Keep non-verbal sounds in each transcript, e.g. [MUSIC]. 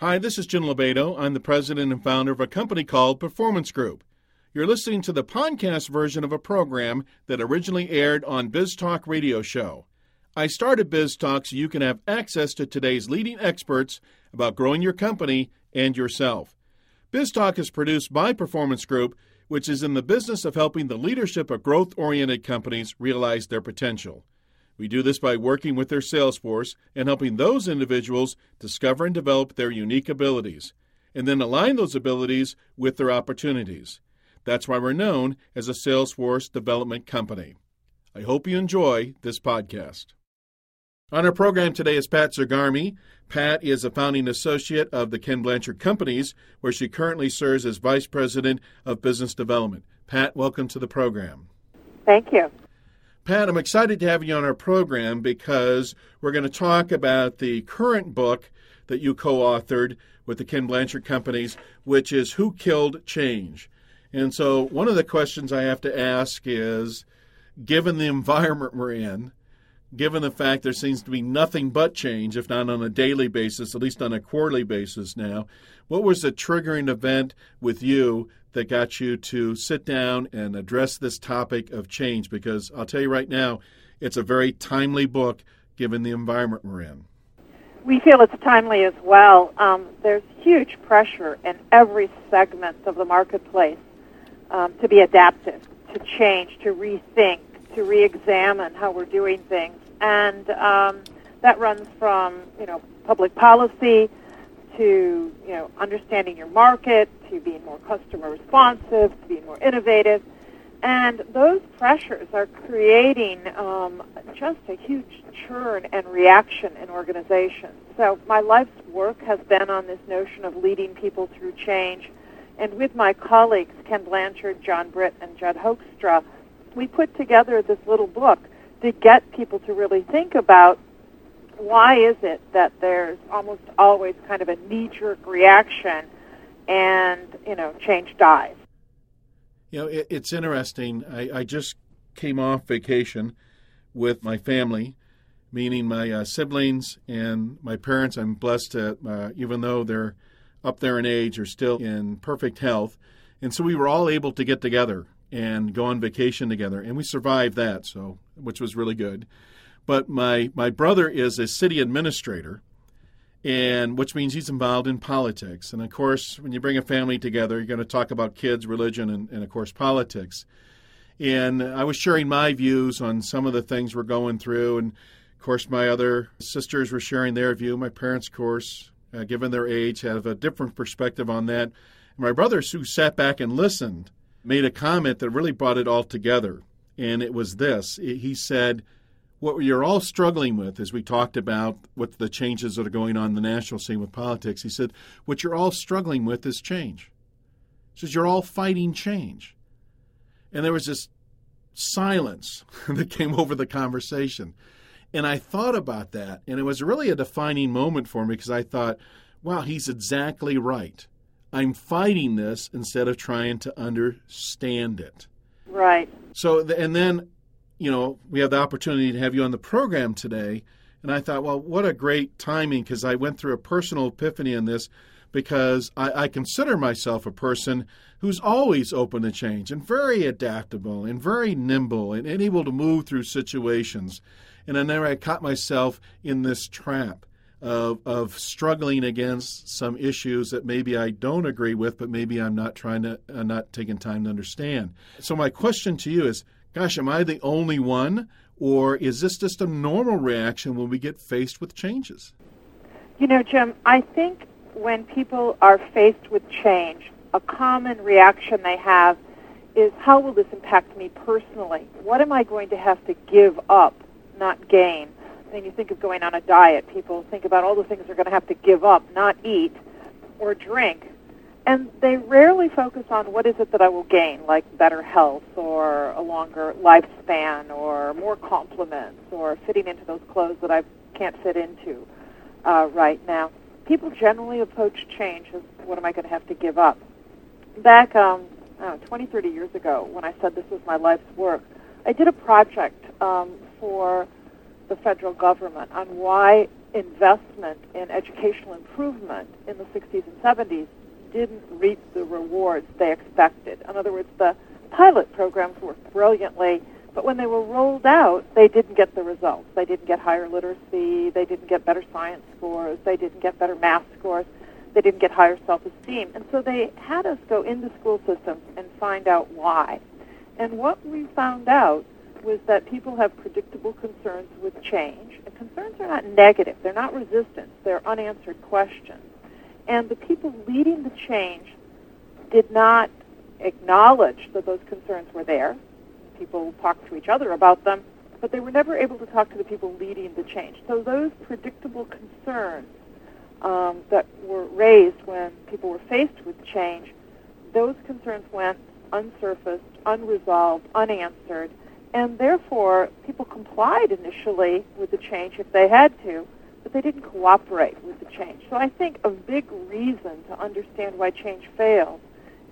Hi, this is Jim Lobato. I'm the president and founder of a company called Performance Group. You're listening to the podcast version of a program that originally aired on Biz Talk radio show. I started Biz Talk so you can have access to today's leading experts about growing your company and yourself. Biz Talk is produced by Performance Group, which is in the business of helping the leadership of growth oriented companies realize their potential. We do this by working with their sales force and helping those individuals discover and develop their unique abilities, and then align those abilities with their opportunities. That's why we're known as a Salesforce development company. I hope you enjoy this podcast. On our program today is Pat Zigarmi. Pat is a founding associate of the Ken Blanchard Companies, where she currently serves as Vice President of Business Development. Pat, welcome to the program. Thank you. Pat, I'm excited to have you on our program because we're going to talk about the current book that you co authored with the Ken Blanchard Companies, which is Who Killed Change? And so, one of the questions I have to ask is given the environment we're in, given the fact there seems to be nothing but change, if not on a daily basis, at least on a quarterly basis now, what was the triggering event with you that got you to sit down and address this topic of change? Because I'll tell you right now, it's a very timely book given the environment we're in. We feel it's timely as well. Um, there's huge pressure in every segment of the marketplace um, to be adaptive, to change, to rethink, to re-examine how we're doing things, and um, that runs from you know public policy to you know understanding your market, to being more customer responsive, to being more innovative, and those pressures are creating um, just a huge churn and reaction in organizations. So my life's work has been on this notion of leading people through change, and with my colleagues Ken Blanchard, John Britt, and Judd Hoekstra, we put together this little book to get people to really think about why is it that there's almost always kind of a knee-jerk reaction and you know change dies. You know it, it's interesting. I, I, just came off vacation with my family meaning my uh, siblings and my parents. I'm blessed to uh, even though they're up there in age are still in perfect health. And so we were all able to get together and go on vacation together and we survived that so which was really good. But my, my brother is a city administrator, and which means he's involved in politics. And of course, when you bring a family together, you're going to talk about kids, religion, and, and of course, politics. And I was sharing my views on some of the things we're going through, and of course, my other sisters were sharing their view. My parents, of course, uh, given their age, have a different perspective on that. And my brother, who sat back and listened, made a comment that really brought it all together. And it was this he said, what you're all struggling with, as we talked about what the changes that are going on in the national scene with politics, he said, what you're all struggling with is change. He says, you're all fighting change. And there was this silence [LAUGHS] that came over the conversation. And I thought about that, and it was really a defining moment for me because I thought, wow, he's exactly right. I'm fighting this instead of trying to understand it. Right. So, and then you know, we have the opportunity to have you on the program today. And I thought, well, what a great timing because I went through a personal epiphany in this because I, I, consider myself a person who's always open to change and very adaptable and very nimble and, and able to move through situations. And never I caught myself in this trap of, of struggling against some issues that maybe I don't agree with, but maybe I'm not trying to, uh, not taking time to understand. So my question to you is, gosh, am I the only one? Or is this just a normal reaction when we get faced with changes? You know, Jim, I think when people are faced with change, a common reaction they have is how will this impact me personally? What am I going to have to give up, not gain? When you think of going on a diet, people think about all the things they're going to have to give up, not eat or drink and they rarely focus on what is it that I will gain, like better health or a longer lifespan or more compliments or fitting into those clothes that I can't fit into uh, right now. People generally approach change as what am I going to have to give up. Back um, know, 20, 30 years ago, when I said this was my life's work, I did a project um, for the federal government on why investment in educational improvement in the 60s and 70s didn't reap the rewards they expected. In other words, the pilot programs worked brilliantly, but when they were rolled out, they didn't get the results. They didn't get higher literacy, they didn't get better science scores, they didn't get better math scores, they didn't get higher self-esteem. And so they had us go into school systems and find out why. And what we found out was that people have predictable concerns with change. And concerns are not negative, they're not resistance, they're unanswered questions. And the people leading the change did not acknowledge that those concerns were there. People talked to each other about them, but they were never able to talk to the people leading the change. So those predictable concerns um, that were raised when people were faced with change, those concerns went unsurfaced, unresolved, unanswered, and therefore people complied initially with the change if they had to, but they didn't cooperate with the change. So I think a big reason to understand why change fails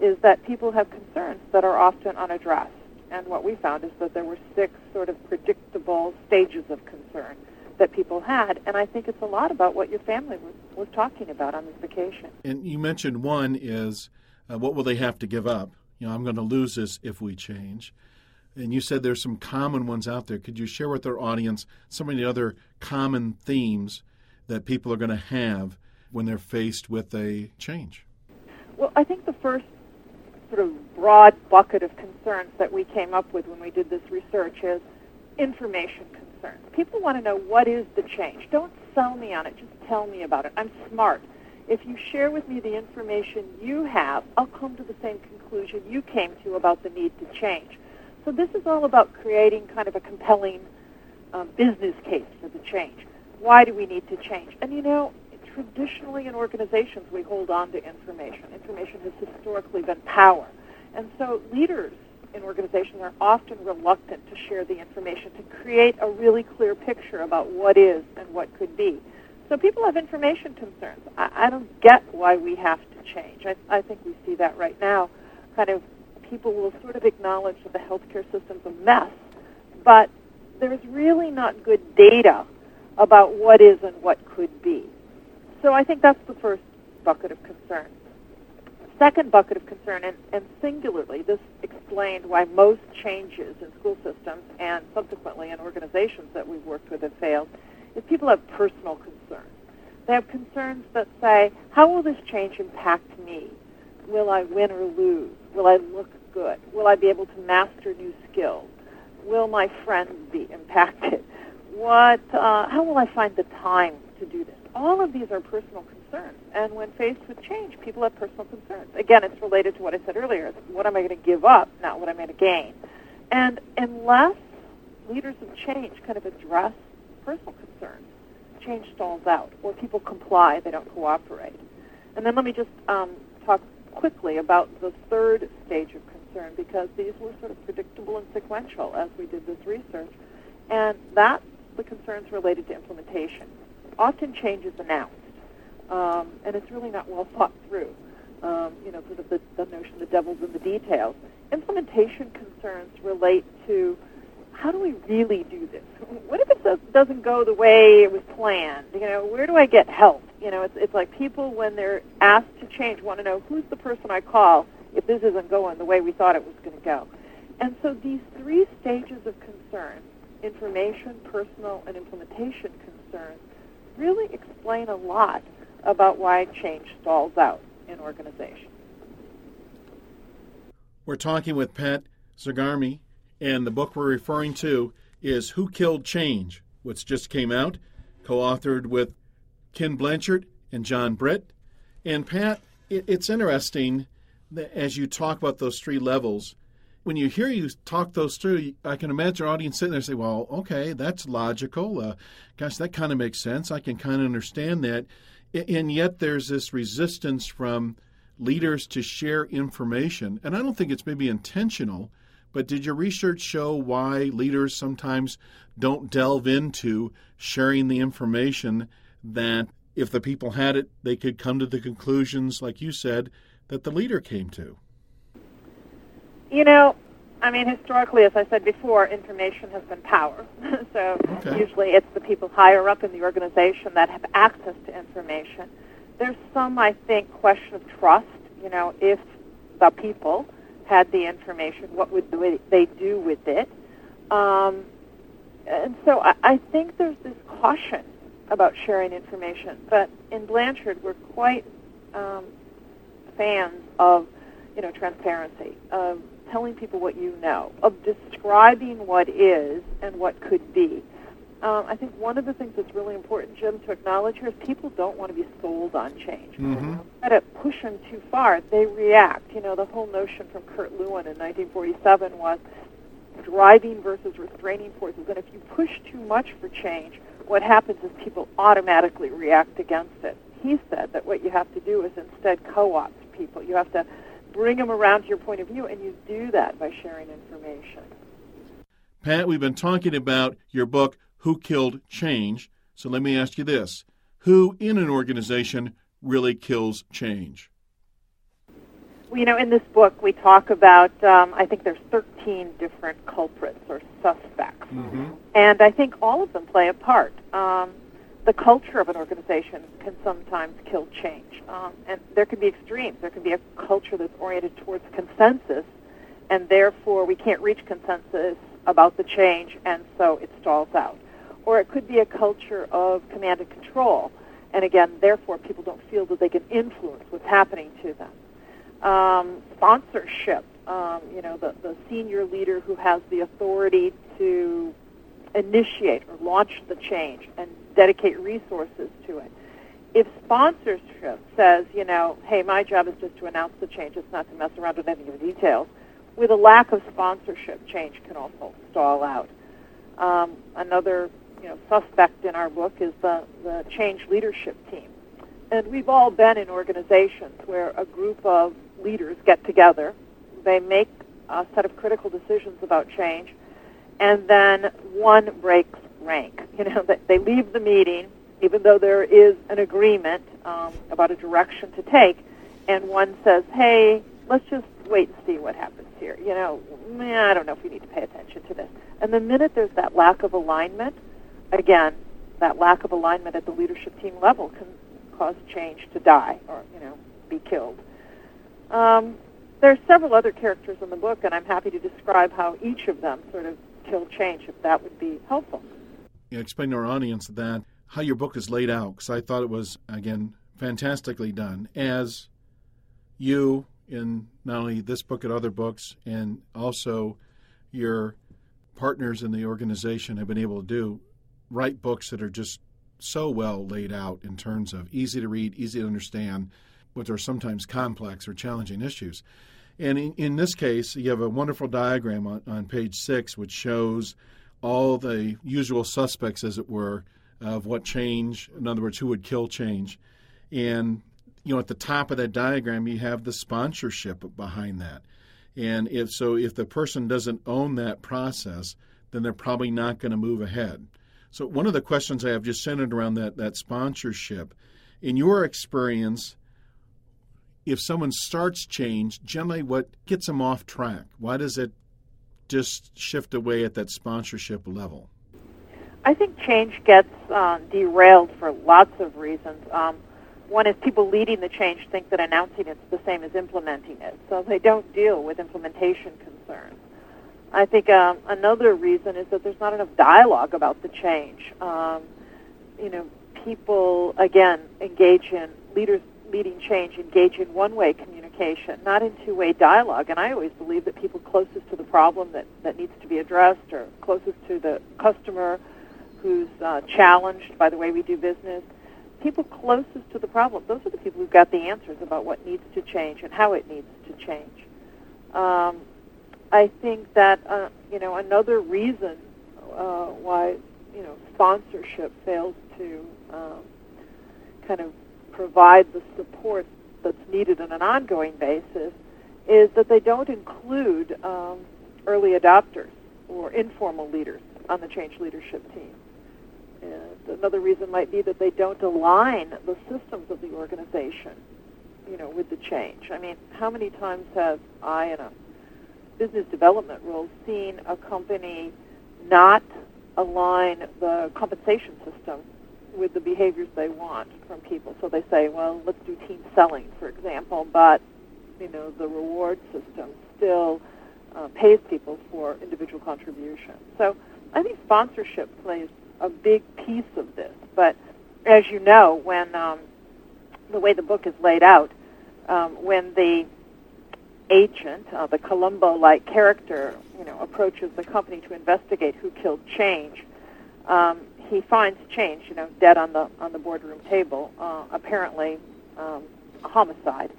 is that people have concerns that are often unaddressed. And what we found is that there were six sort of predictable stages of concern that people had. And I think it's a lot about what your family was, was talking about on this vacation. And you mentioned one is uh, what will they have to give up? You know, I'm going to lose this if we change. And you said there's some common ones out there. Could you share with our audience some of the other common themes that people are going to have when they're faced with a change? Well, I think the first sort of broad bucket of concerns that we came up with when we did this research is information concerns. People want to know what is the change. Don't sell me on it, just tell me about it. I'm smart. If you share with me the information you have, I'll come to the same conclusion you came to about the need to change. So this is all about creating kind of a compelling um, business case for the change. Why do we need to change? And you know, traditionally in organizations we hold on to information. Information has historically been power. And so leaders in organizations are often reluctant to share the information to create a really clear picture about what is and what could be. So people have information concerns. I, I don't get why we have to change. I, I think we see that right now. Kind of people will sort of acknowledge that the healthcare system's a mess, but there's really not good data about what is and what could be. So I think that's the first bucket of concern. Second bucket of concern, and, and singularly, this explained why most changes in school systems and subsequently in organizations that we've worked with have failed, is people have personal concerns. They have concerns that say, how will this change impact me? Will I win or lose? Will I look good? Will I be able to master new skills? Will my friends be impacted? What? Uh, how will I find the time to do this? All of these are personal concerns, and when faced with change, people have personal concerns. Again, it's related to what I said earlier: what am I going to give up, not what am I'm going to gain. And unless leaders of change kind of address personal concerns, change stalls out, or people comply, they don't cooperate. And then let me just um, talk quickly about the third stage of concern because these were sort of predictable and sequential as we did this research. And that's the concerns related to implementation. Often change is announced, um, and it's really not well thought through. Um, you know, sort of the, the notion the devil's in the details. Implementation concerns relate to how do we really do this? What if it doesn't go the way it was planned? You know, where do I get help? You know, it's it's like people when they're asked to change want to know who's the person I call if this isn't going the way we thought it was going to go. And so these three stages of concern, information, personal, and implementation concerns, really explain a lot about why change stalls out in organizations. We're talking with Pat Zigarmi, and the book we're referring to is Who Killed Change, which just came out, co authored with Ken Blanchard and John Britt. And Pat, it's interesting that as you talk about those three levels, when you hear you talk those through, I can imagine our audience sitting there say, well, okay, that's logical. Uh, gosh, that kind of makes sense. I can kind of understand that. And yet there's this resistance from leaders to share information. And I don't think it's maybe intentional, but did your research show why leaders sometimes don't delve into sharing the information that if the people had it, they could come to the conclusions, like you said, that the leader came to? You know, I mean, historically, as I said before, information has been power. [LAUGHS] so Okay. usually it's the people higher up in the organization that have access to information. There's some, I think, question of trust. You know, if the people had the information, what would they do with it? Um, and so I, I think there's this caution about sharing information. But in Blanchard, we're quite um, fans of, you know, transparency, of telling people what you know, of describing what is and what could be. Um, I think one of the things that's really important, Jim, to acknowledge here is people don't want to be sold on change. Mhm. Try to push them too far, they react. You know, the whole notion from Kurt Lewin in 1947 was driving versus restraining forces. And if you push too much for change, what happens is people automatically react against it. He said that what you have to do is instead co-opt people. You have to bring them around to your point of view, and you do that by sharing information. Pat, we've been talking about your book, Who Killed Change. So let me ask you this Who in an organization really kills change? You know, in this book, we talk about, um, I think there's 13 different culprits or suspects. Mm-hmm. And I think all of them play a part. Um, the culture of an organization can sometimes kill change. Um, and there can be extremes. There can be a culture that's oriented towards consensus, and therefore we can't reach consensus about the change, and so it stalls out. Or it could be a culture of command and control, and again, therefore people don't feel that they can influence what's happening to them. Um, sponsorship, um, you know, the, the senior leader who has the authority to initiate or launch the change and dedicate resources to it. If sponsorship says, you know, hey, my job is just to announce the change, it's not to mess around with any of the details, with a lack of sponsorship, change can also stall out. Um, another, you know, suspect in our book is the, the change leadership team. And we've all been in organizations where a group of leaders get together, they make a set of critical decisions about change, and then one breaks rank. [LAUGHS] You know, they leave the meeting, even though there is an agreement um, about a direction to take, and one says, "Hey, let's just wait and see what happens here." You know, I don't know if we need to pay attention to this. And the minute there's that lack of alignment, again, that lack of alignment at the leadership team level can cause change to die or you know be killed. Um, are several other characters in the book, and I'm happy to describe how each of them sort of kill change, if that would be helpful. You explain to our audience that how your book is laid out, because I thought it was, again, fantastically done. As you, in not only this book and other books, and also your partners in the organization have been able to do, write books that are just so well laid out in terms of easy to read, easy to understand, but are sometimes complex or challenging issues. And in, in this case, you have a wonderful diagram on, on page six, which shows all the usual suspects, as it were, of what change, in other words, who would kill change. And, you know, at the top of that diagram, you have the sponsorship behind that. And if so, if the person doesn't own that process, then they're probably not going to move ahead. So, one of the questions I have just centered around that, that sponsorship. In your experience, if someone starts change, generally what gets them off track? Why does it just shift away at that sponsorship level? I think change gets uh, derailed for lots of reasons. Um, one is people leading the change think that announcing it's the same as implementing it, so they don't deal with implementation concerns. I think um, another reason is that there's not enough dialogue about the change. Um, you know, people again engage in leaders leading change engage in one-way communication, not in two-way dialogue. And I always believe that people closest to the problem that, that needs to be addressed or closest to the customer who's uh, challenged by the way we do business, people closest to the problem, those are the people who've got the answers about what needs to change and how it needs to change. Um, I think that, uh, you know, another reason uh, why, you know, sponsorship fails to um, kind of provide the support that's needed on an ongoing basis is that they don't include um, early adopters or informal leaders on the change leadership team. And another reason might be that they don't align the systems of the organization, you know, with the change. I mean, how many times have I, in a business development role, seen a company not align the compensation system with the behaviors they want from people. So they say, well, let's do team selling, for example, but you know the reward system still uh, pays people for individual contribution. So I think sponsorship plays a big piece of this. But as you know, when um, the way the book is laid out, um, when the agent, uh, the Columbo-like character, you know, approaches the company to investigate who killed Change, um, he finds Change, you know, dead on the on the boardroom table, uh, apparently um, a homicide,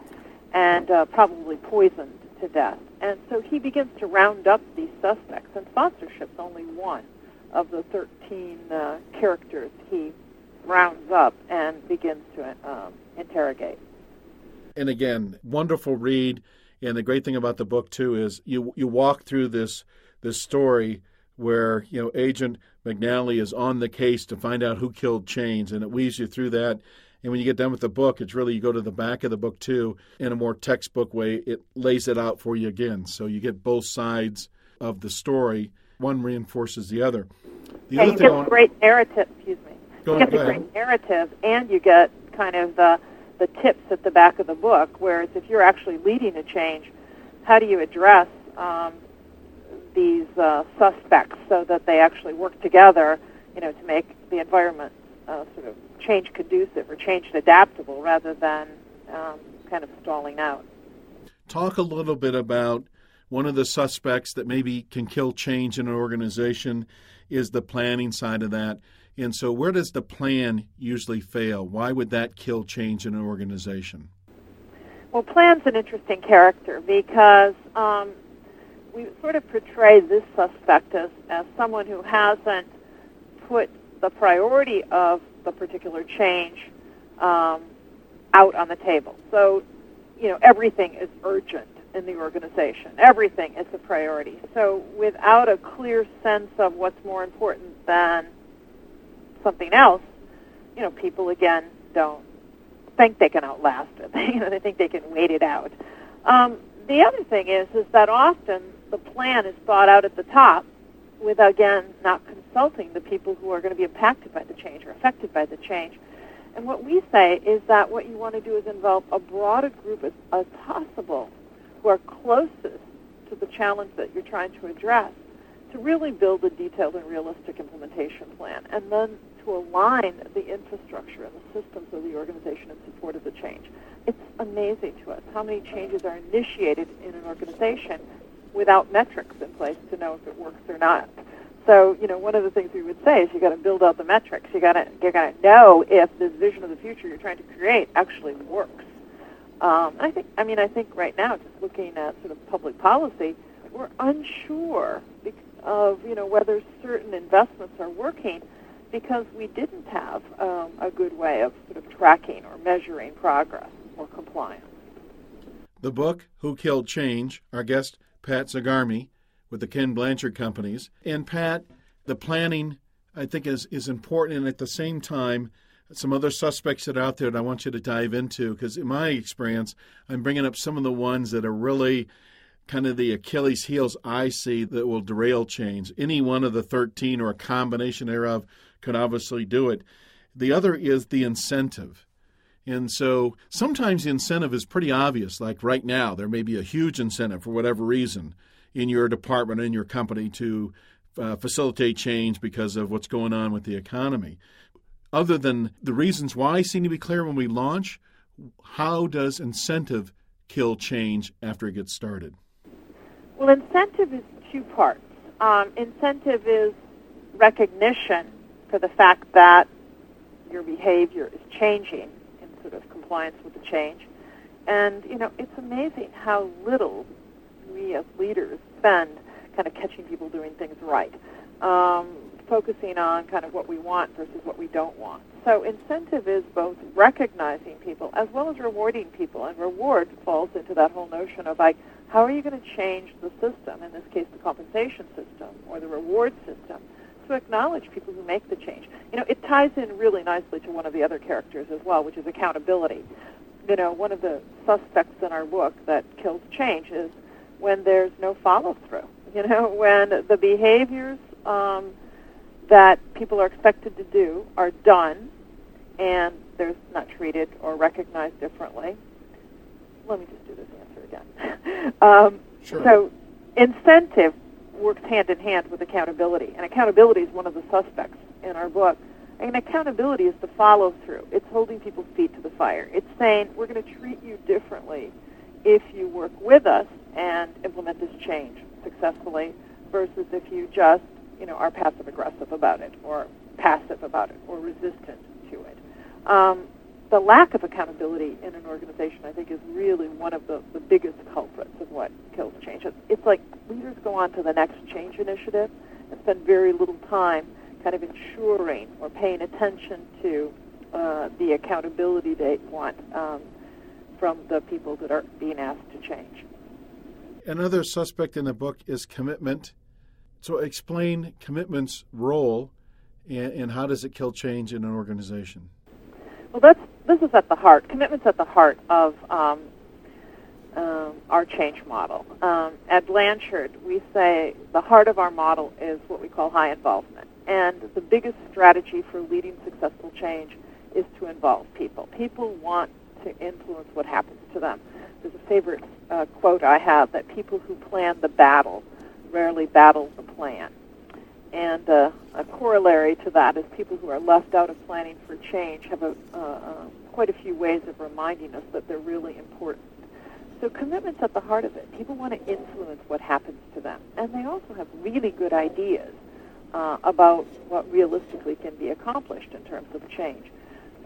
and uh, probably poisoned to death. And so he begins to round up these suspects, and sponsorship's only one of the 13 uh, characters he rounds up and begins to um, interrogate. And again, wonderful read. And the great thing about the book too is you you walk through this this story where you know Agent McNally is on the case to find out who killed Change, and it weaves you through that. And when you get done with the book, it's really you go to the back of the book too, in a more textbook way. It lays it out for you again, so you get both sides of the story. One reinforces the other. The yeah, other you get a great narrative. Excuse me. Go you get a great narrative, and you get kind of the the tips at the back of the book. Whereas if you're actually leading a change, how do you address um, these uh, suspects so that they actually work together, you know, to make the environment uh, sort of change conducive or change adaptable rather than um, kind of stalling out. Talk a little bit about one of the suspects that maybe can kill change in an organization is the planning side of that. And so, where does the plan usually fail? Why would that kill change in an organization? Well, plan's an interesting character because um, we sort of portray this suspect as, as someone who hasn't put the priority of the particular change um, out on the table. So, you know, everything is urgent in the organization. Everything is a priority. So, without a clear sense of what's more important than something else, you know, people again don't think they can outlast it. [LAUGHS] you know, they think they can wait it out. Um, the other thing is, is that often the plan is thought out at the top, with again not consulting the people who are going to be impacted by the change or affected by the change. And what we say is that what you want to do is involve a broader group as, as possible who are closest to the challenge that you're trying to address to really build a detailed and realistic implementation plan, and then to align the infrastructure and the systems of the organization in support of the change. It's amazing to us how many changes are initiated in an organization without metrics in place to know if it works or not. So, you know, one of the things we would say is you got to build out the metrics. You got to you got to know if this vision of the future you're trying to create actually works. Um, I think, I mean, I think right now, just looking at sort of public policy, we're unsure of you know whether certain investments are working because we didn't have um, a good way of sort of tracking or measuring progress or compliance. The book Who Killed Change, our guest Pat Zigarmi with the Ken Blanchard Companies, and Pat, the planning I think is is important, and at the same time. Some other suspects that are out there that I want you to dive into because, in my experience, I'm bringing up some of the ones that are really kind of the Achilles heels I see that will derail change. Any one of the 13 or a combination thereof could obviously do it. The other is the incentive. And so sometimes the incentive is pretty obvious. Like right now, there may be a huge incentive for whatever reason in your department, in your company to uh, facilitate change because of what's going on with the economy. Other than the reasons why seem to be clear when we launch, how does incentive kill change after it gets started? Well, incentive is two parts. Um, incentive is recognition for the fact that your behavior is changing compliance with the change. And, you know, it's amazing how little we as leaders spend kind of catching people doing things right, um, focusing on kind of what we want versus what we don't want. So incentive is both recognizing people as well as rewarding people, and reward falls into that whole notion of like, how are you going to change the system, in this case the compensation system or the reward system, to acknowledge people who make the change? You know, it ties in really nicely to one of the other characters as well, which is accountability. You know, one of the suspects in our book that kills change is when there's no follow through. You know, [LAUGHS] when the behaviors um, that people are expected to do are done and there's not treated or recognized differently. Let me just do this answer again. [LAUGHS] um, sure. So, incentive works hand in hand with accountability, and accountability is one of the suspects in our book. And accountability is the follow through. It's holding people's feet to the fire. It's saying we're going to treat you differently if you work with us and implement this change successfully versus if you just, you know, are passive aggressive about it or passive about it or resistant to it. Um, the lack of accountability in an organization, I think, is really one of the, the biggest culprits of what kills change. It's like leaders go on to the next change initiative and spend very little time kind of ensuring or paying attention to uh, the accountability they want um, from the people that are being asked to change. Another suspect in the book is commitment. So, explain commitment's role and, and how does it kill change in an organization? Well, that's this is at the heart. Commitment's at the heart of um, um, our change model. Um, at Blanchard, we say the heart of our model is what we call high involvement, and the biggest strategy for leading successful change is to involve people. People want to influence what happens to them. There's a favorite uh, quote I have that people who plan the battle rarely battle the plan. And uh, a corollary to that is people who are left out of planning for change have a, uh, uh, quite a few ways of reminding us that they're really important. So commitment's at the heart of it. People want to influence what happens to them, and they also have really good ideas uh, about what realistically can be accomplished in terms of change.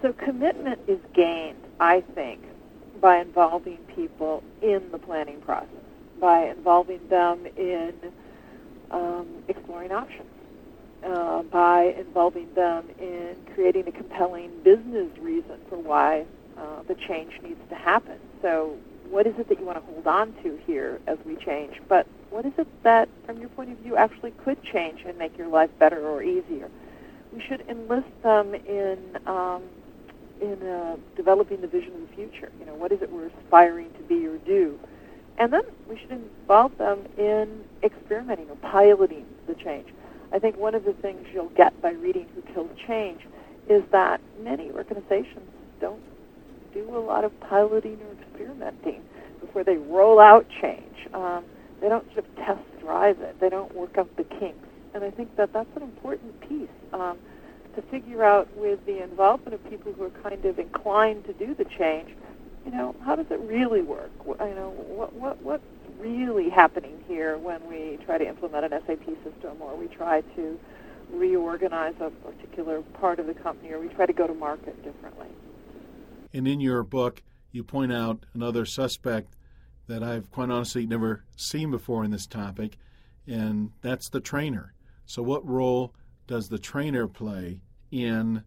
So commitment is gained, I think, by involving people in the planning process, by involving them in um, exploring options, uh, by involving them in creating a compelling business reason for why uh, the change needs to happen. So, what is it that you want to hold on to here as we change? But what is it that, from your point of view, actually could change and make your life better or easier? We should enlist them in um, in uh, developing the vision of the future. You know, what is it we're aspiring to be or do? And then we should involve them in experimenting or piloting the change. I think one of the things you'll get by reading Who Killed Change is that many organizations don't do a lot of piloting or experimenting before they roll out change. Um, they don't sort of test drive it. They don't work out the kinks. And I think that that's an important piece um, to figure out with the involvement of people who are kind of inclined to do the change you know, how does it really work? You know, what what what's really happening here when we try to implement an SAP system, or we try to reorganize a particular part of the company, or we try to go to market differently. And in your book, you point out another suspect that I've quite honestly never seen before in this topic, and that's the trainer. So, what role does the trainer play in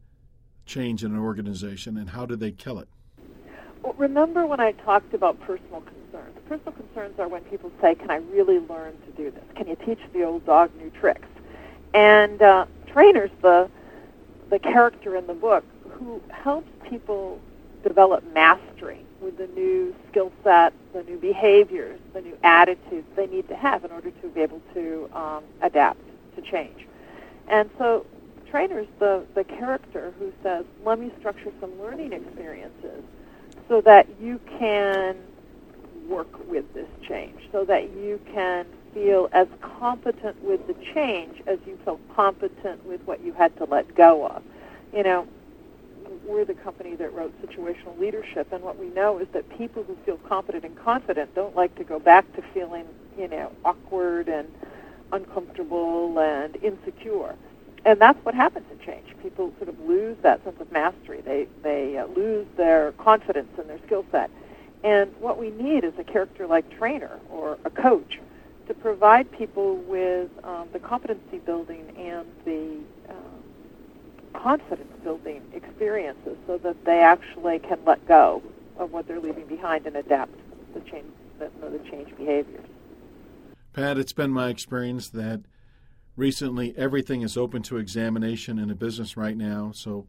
change in an organization, and how do they kill it? Well, remember when I talked about personal concerns? Personal concerns are when people say, "Can I really learn to do this? Can you teach the old dog new tricks?" And uh, trainers, the the character in the book, who helps people develop mastery with the new skill set, the new behaviors, the new attitudes they need to have in order to be able to um, adapt to change. And so, trainers, the the character who says, "Let me structure some learning experiences." so that you can work with this change, so that you can feel as competent with the change as you felt competent with what you had to let go of. You know, we're the company that wrote situational leadership, and what we know is that people who feel competent and confident don't like to go back to feeling, you know, awkward and uncomfortable and insecure and that's what happens in change. People sort of lose that sense of mastery. They they uh, lose their confidence in their skill set. And what we need is a character like trainer or a coach to provide people with um, the competency building and the um, confidence building experiences so that they actually can let go of what they're leaving behind and adapt the change the, the change behaviors. Pat, it's been my experience that recently everything is open to examination in a business right now. So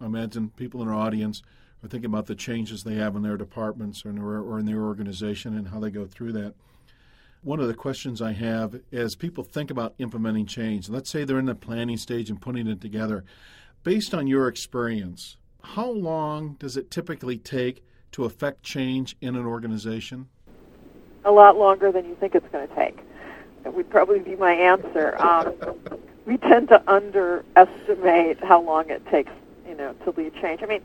I imagine people in our audience are thinking about the changes they have in their departments or in their, or in their organization and how they go through that. One of the questions I have as people think about implementing change, let's say they're in the planning stage and putting it together, based on your experience, how long does it typically take to affect change in an organization? A lot longer than you think it's going to take. That would probably be my answer. Um, [LAUGHS] we tend to underestimate how long it takes, you know, to lead change. I mean,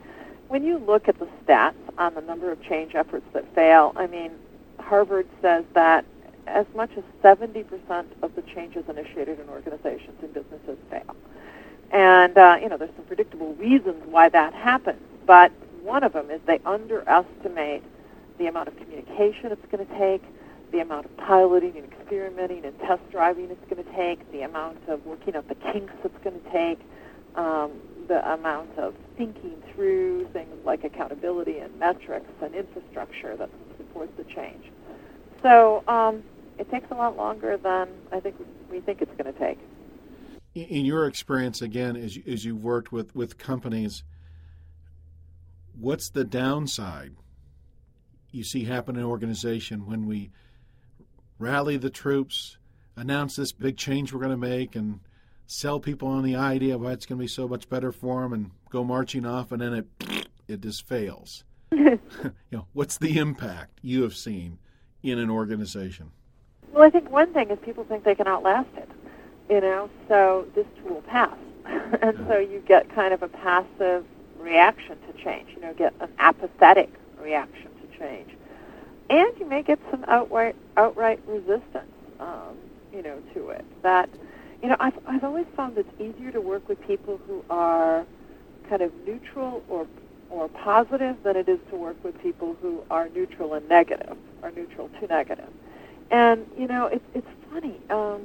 when you look at the stats on the number of change efforts that fail, I mean, Harvard says that as much as 70% of the changes initiated in organizations and businesses fail. And, uh, you know, there's some predictable reasons why that happens, but one of them is they underestimate the amount of communication it's going to take, the amount of piloting and experimenting and test driving it's going to take, the amount of working out the kinks it's going to take, um, the amount of thinking through things like accountability and metrics and infrastructure that supports the change. So um, it takes a lot longer than I think we think it's going to take. In your experience, again, as you, as you worked with, with companies, what's the downside you see happen in an organization when we rally the troops, announce this big change we're going to make, and sell people on the idea of why it's going to be so much better for them, and go marching off, and then it [SNIFFS] it just fails. [LAUGHS] [LAUGHS] you know, what's the impact you have seen in an organization? Well, I think one thing is people think they can outlast it. You know, so this tool will pass, [LAUGHS] and so you get kind of a passive reaction to change. You know, get an apathetic reaction to change, and you may get some outright outright resistance. Um, you know, to it that you know, I've, I've always found it's easier to work with people who are kind of neutral or or positive than it is to work with people who are neutral and negative, or neutral to negative. And you know, it's it's funny um,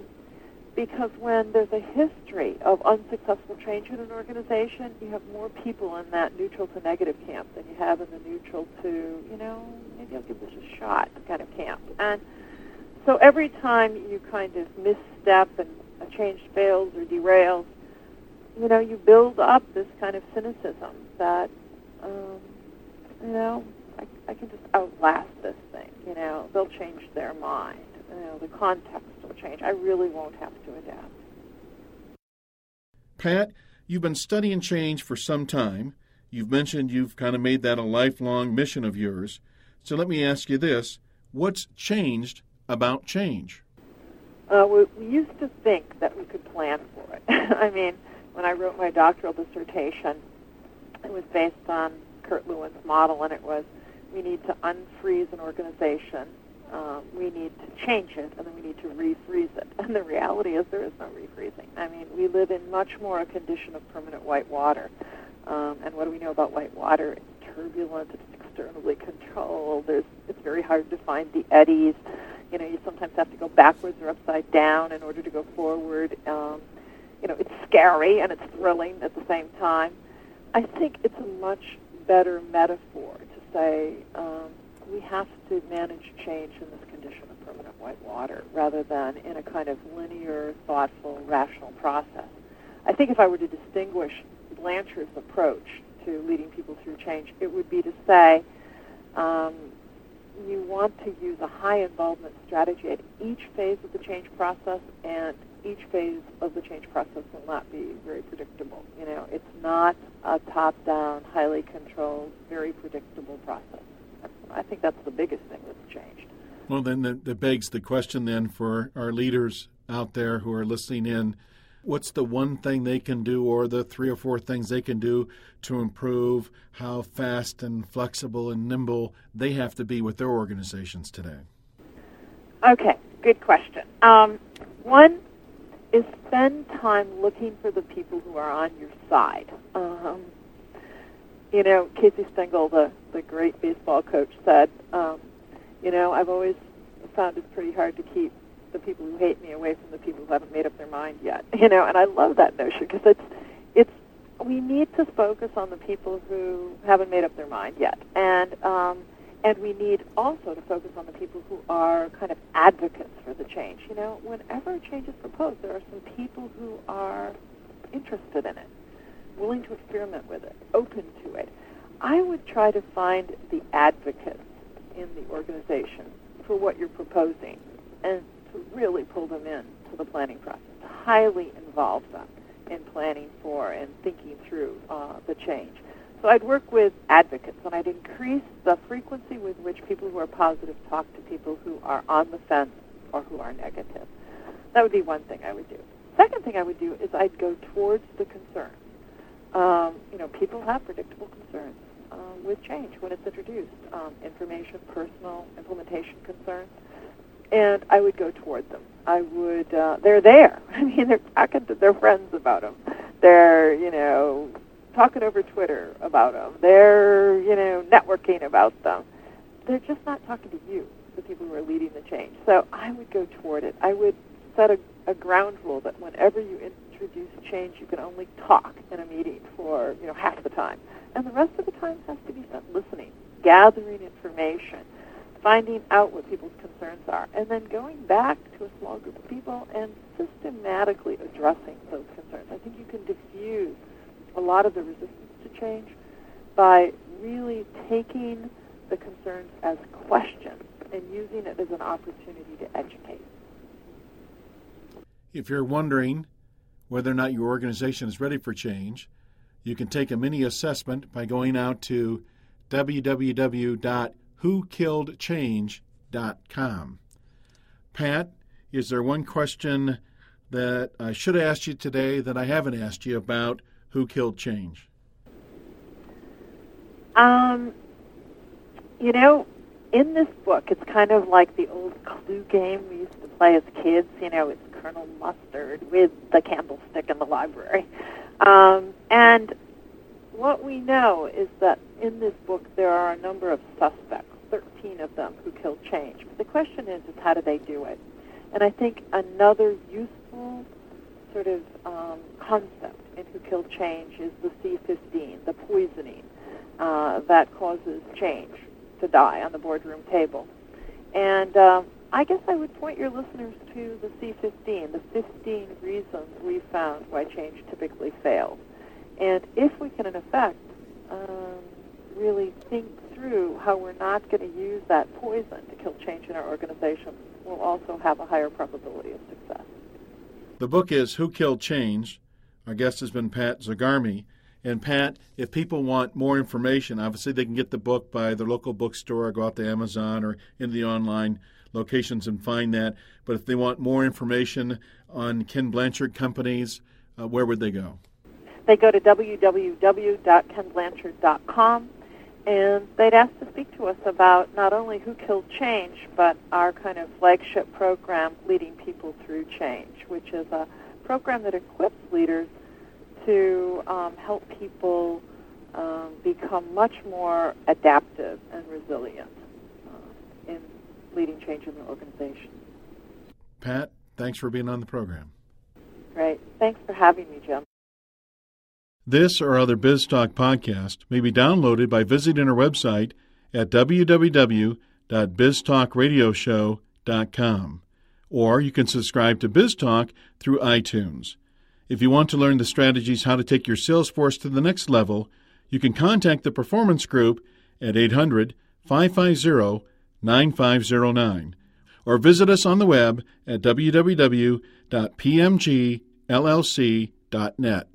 because when there's a history of unsuccessful change in an organization, you have more people in that neutral to negative camp than you have in the neutral to you know maybe I'll give this a shot kind of camp. And so every time you kind of misstep and a change fails or derails, you know, you build up this kind of cynicism that, um, you know, I, I can just outlast this thing. You know, they'll change their mind. You know, the context will change. I really won't have to adapt. Pat, you've been studying change for some time. You've mentioned you've kind of made that a lifelong mission of yours. So let me ask you this what's changed about change? Uh, we, we used to think that we could plan for it. [LAUGHS] I mean, when I wrote my doctoral dissertation, it was based on Kurt Lewin's model, and it was we need to unfreeze an organization, um, we need to change it, and then we need to refreeze it. [LAUGHS] And the reality is there is no refreezing. I mean, we live in much more a condition of permanent white water. Um, and what do we know about white water? It's turbulent. It's externally controlled. There's, it's very hard to find the eddies. You know, you sometimes have to go backwards or upside down in order to go forward. Um, you know, it's scary and it's thrilling at the same time. I think it's a much better metaphor to say um, we have to manage change in this condition of permanent white water rather than in a kind of linear, thoughtful, rational process. I think if I were to distinguish Blanchard's approach to leading people through change, it would be to say, um, you want to use a high involvement strategy at each phase of the change process, and each phase of the change process will not be very predictable. You know, it's not a top-down, highly controlled, very predictable process. I think that's the biggest thing that's changed. Well, then that, begs the question then for our leaders out there who are listening in what's the one thing they can do or the three or four things they can do to improve how fast and flexible and nimble they have to be with their organizations today? Okay, good question. Um, one is spend time looking for the people who are on your side. Um, you know, Casey Stengel, the, the great baseball coach, said, um, you know, I've always found it's pretty hard to keep the people who hate me away from the people who haven't made up their mind yet. [LAUGHS] You know, and I love that notion because it's it's we need to focus on the people who haven't made up their mind yet, and um, and we need also to focus on the people who are kind of advocates for the change. You know, whenever a change is proposed, there are some people who are interested in it, willing to experiment with it, open to it. I would try to find the advocates in the organization for what you're proposing and to really pull them in to the planning process, to highly involve them in planning for and thinking through uh, the change. So I'd work with advocates, and I'd increase the frequency with which people who are positive talk to people who are on the fence or who are negative. That would be one thing I would do. Second thing I would do is I'd go towards the concerns. Um, you know, people have predictable concerns uh, with change when it's introduced. Um, information, personal, implementation concerns. And I would go toward them. I would, uh, they're there. [LAUGHS] I mean, they're talking to their friends about them. They're, you know, talking over Twitter about them. They're, you know, networking about them. They're just not talking to you, the people who are leading the change. So I would go toward it. I would set a, a ground rule that whenever you introduce change, you can only talk in a meeting for, you know, half the time. And the rest of the time has to be spent listening, gathering information, finding out what people's concerns are, and then going back to a small group of people and systematically addressing those concerns. I think you can diffuse a lot of the resistance to change by really taking the concerns as questions and using it as an opportunity to educate. If you're wondering whether or not your organization is ready for change, you can take a mini assessment by going out to www.whokilledchange.com. Pat, is there one question that I should have asked you today that I haven't asked you about who killed change? Um, you know, in this book, it's kind of like the old clue game we used to play as kids. You know, it's Colonel Mustard with the candlestick in the library. Um, and what we know is that in this book there are a number of suspects, 13 of them, who killed change. But the question is, is how do they do it? And I think another useful sort of um, concept in Who Killed Change is the C15, the poisoning uh, that causes change to die on the boardroom table. And um, I guess I would point your listeners to the C15, the 15 reasons we found why change typically fails. And if we can, in effect, um, really think through how we're not going to use that poison to kill change in our organization, we'll also have a higher probability of success. The book is Who Killed Change. Our guest has been Pat Zigarmi. And Pat, if people want more information, obviously they can get the book by their local bookstore, or go out to Amazon or in the online locations and find that. But if they want more information on Ken Blanchard companies, uh, where would they go? They go to www.kenblanchard.com and they'd ask to speak to us about not only who killed change, but our kind of flagship program, Leading People Through Change, which is a program that equips leaders to um, help people um, become much more adaptive and resilient uh, in leading change in their organization. Pat, thanks for being on the program. Great. Thanks for having me, Jim. This or other BizTalk podcast may be downloaded by visiting our website at www.biztalkradioshow.com, or you can subscribe to BizTalk through iTunes. If you want to learn the strategies how to take your sales force to the next level, you can contact the Performance Group at 800 550 9509 or visit us on the web at www.pmgllc.net.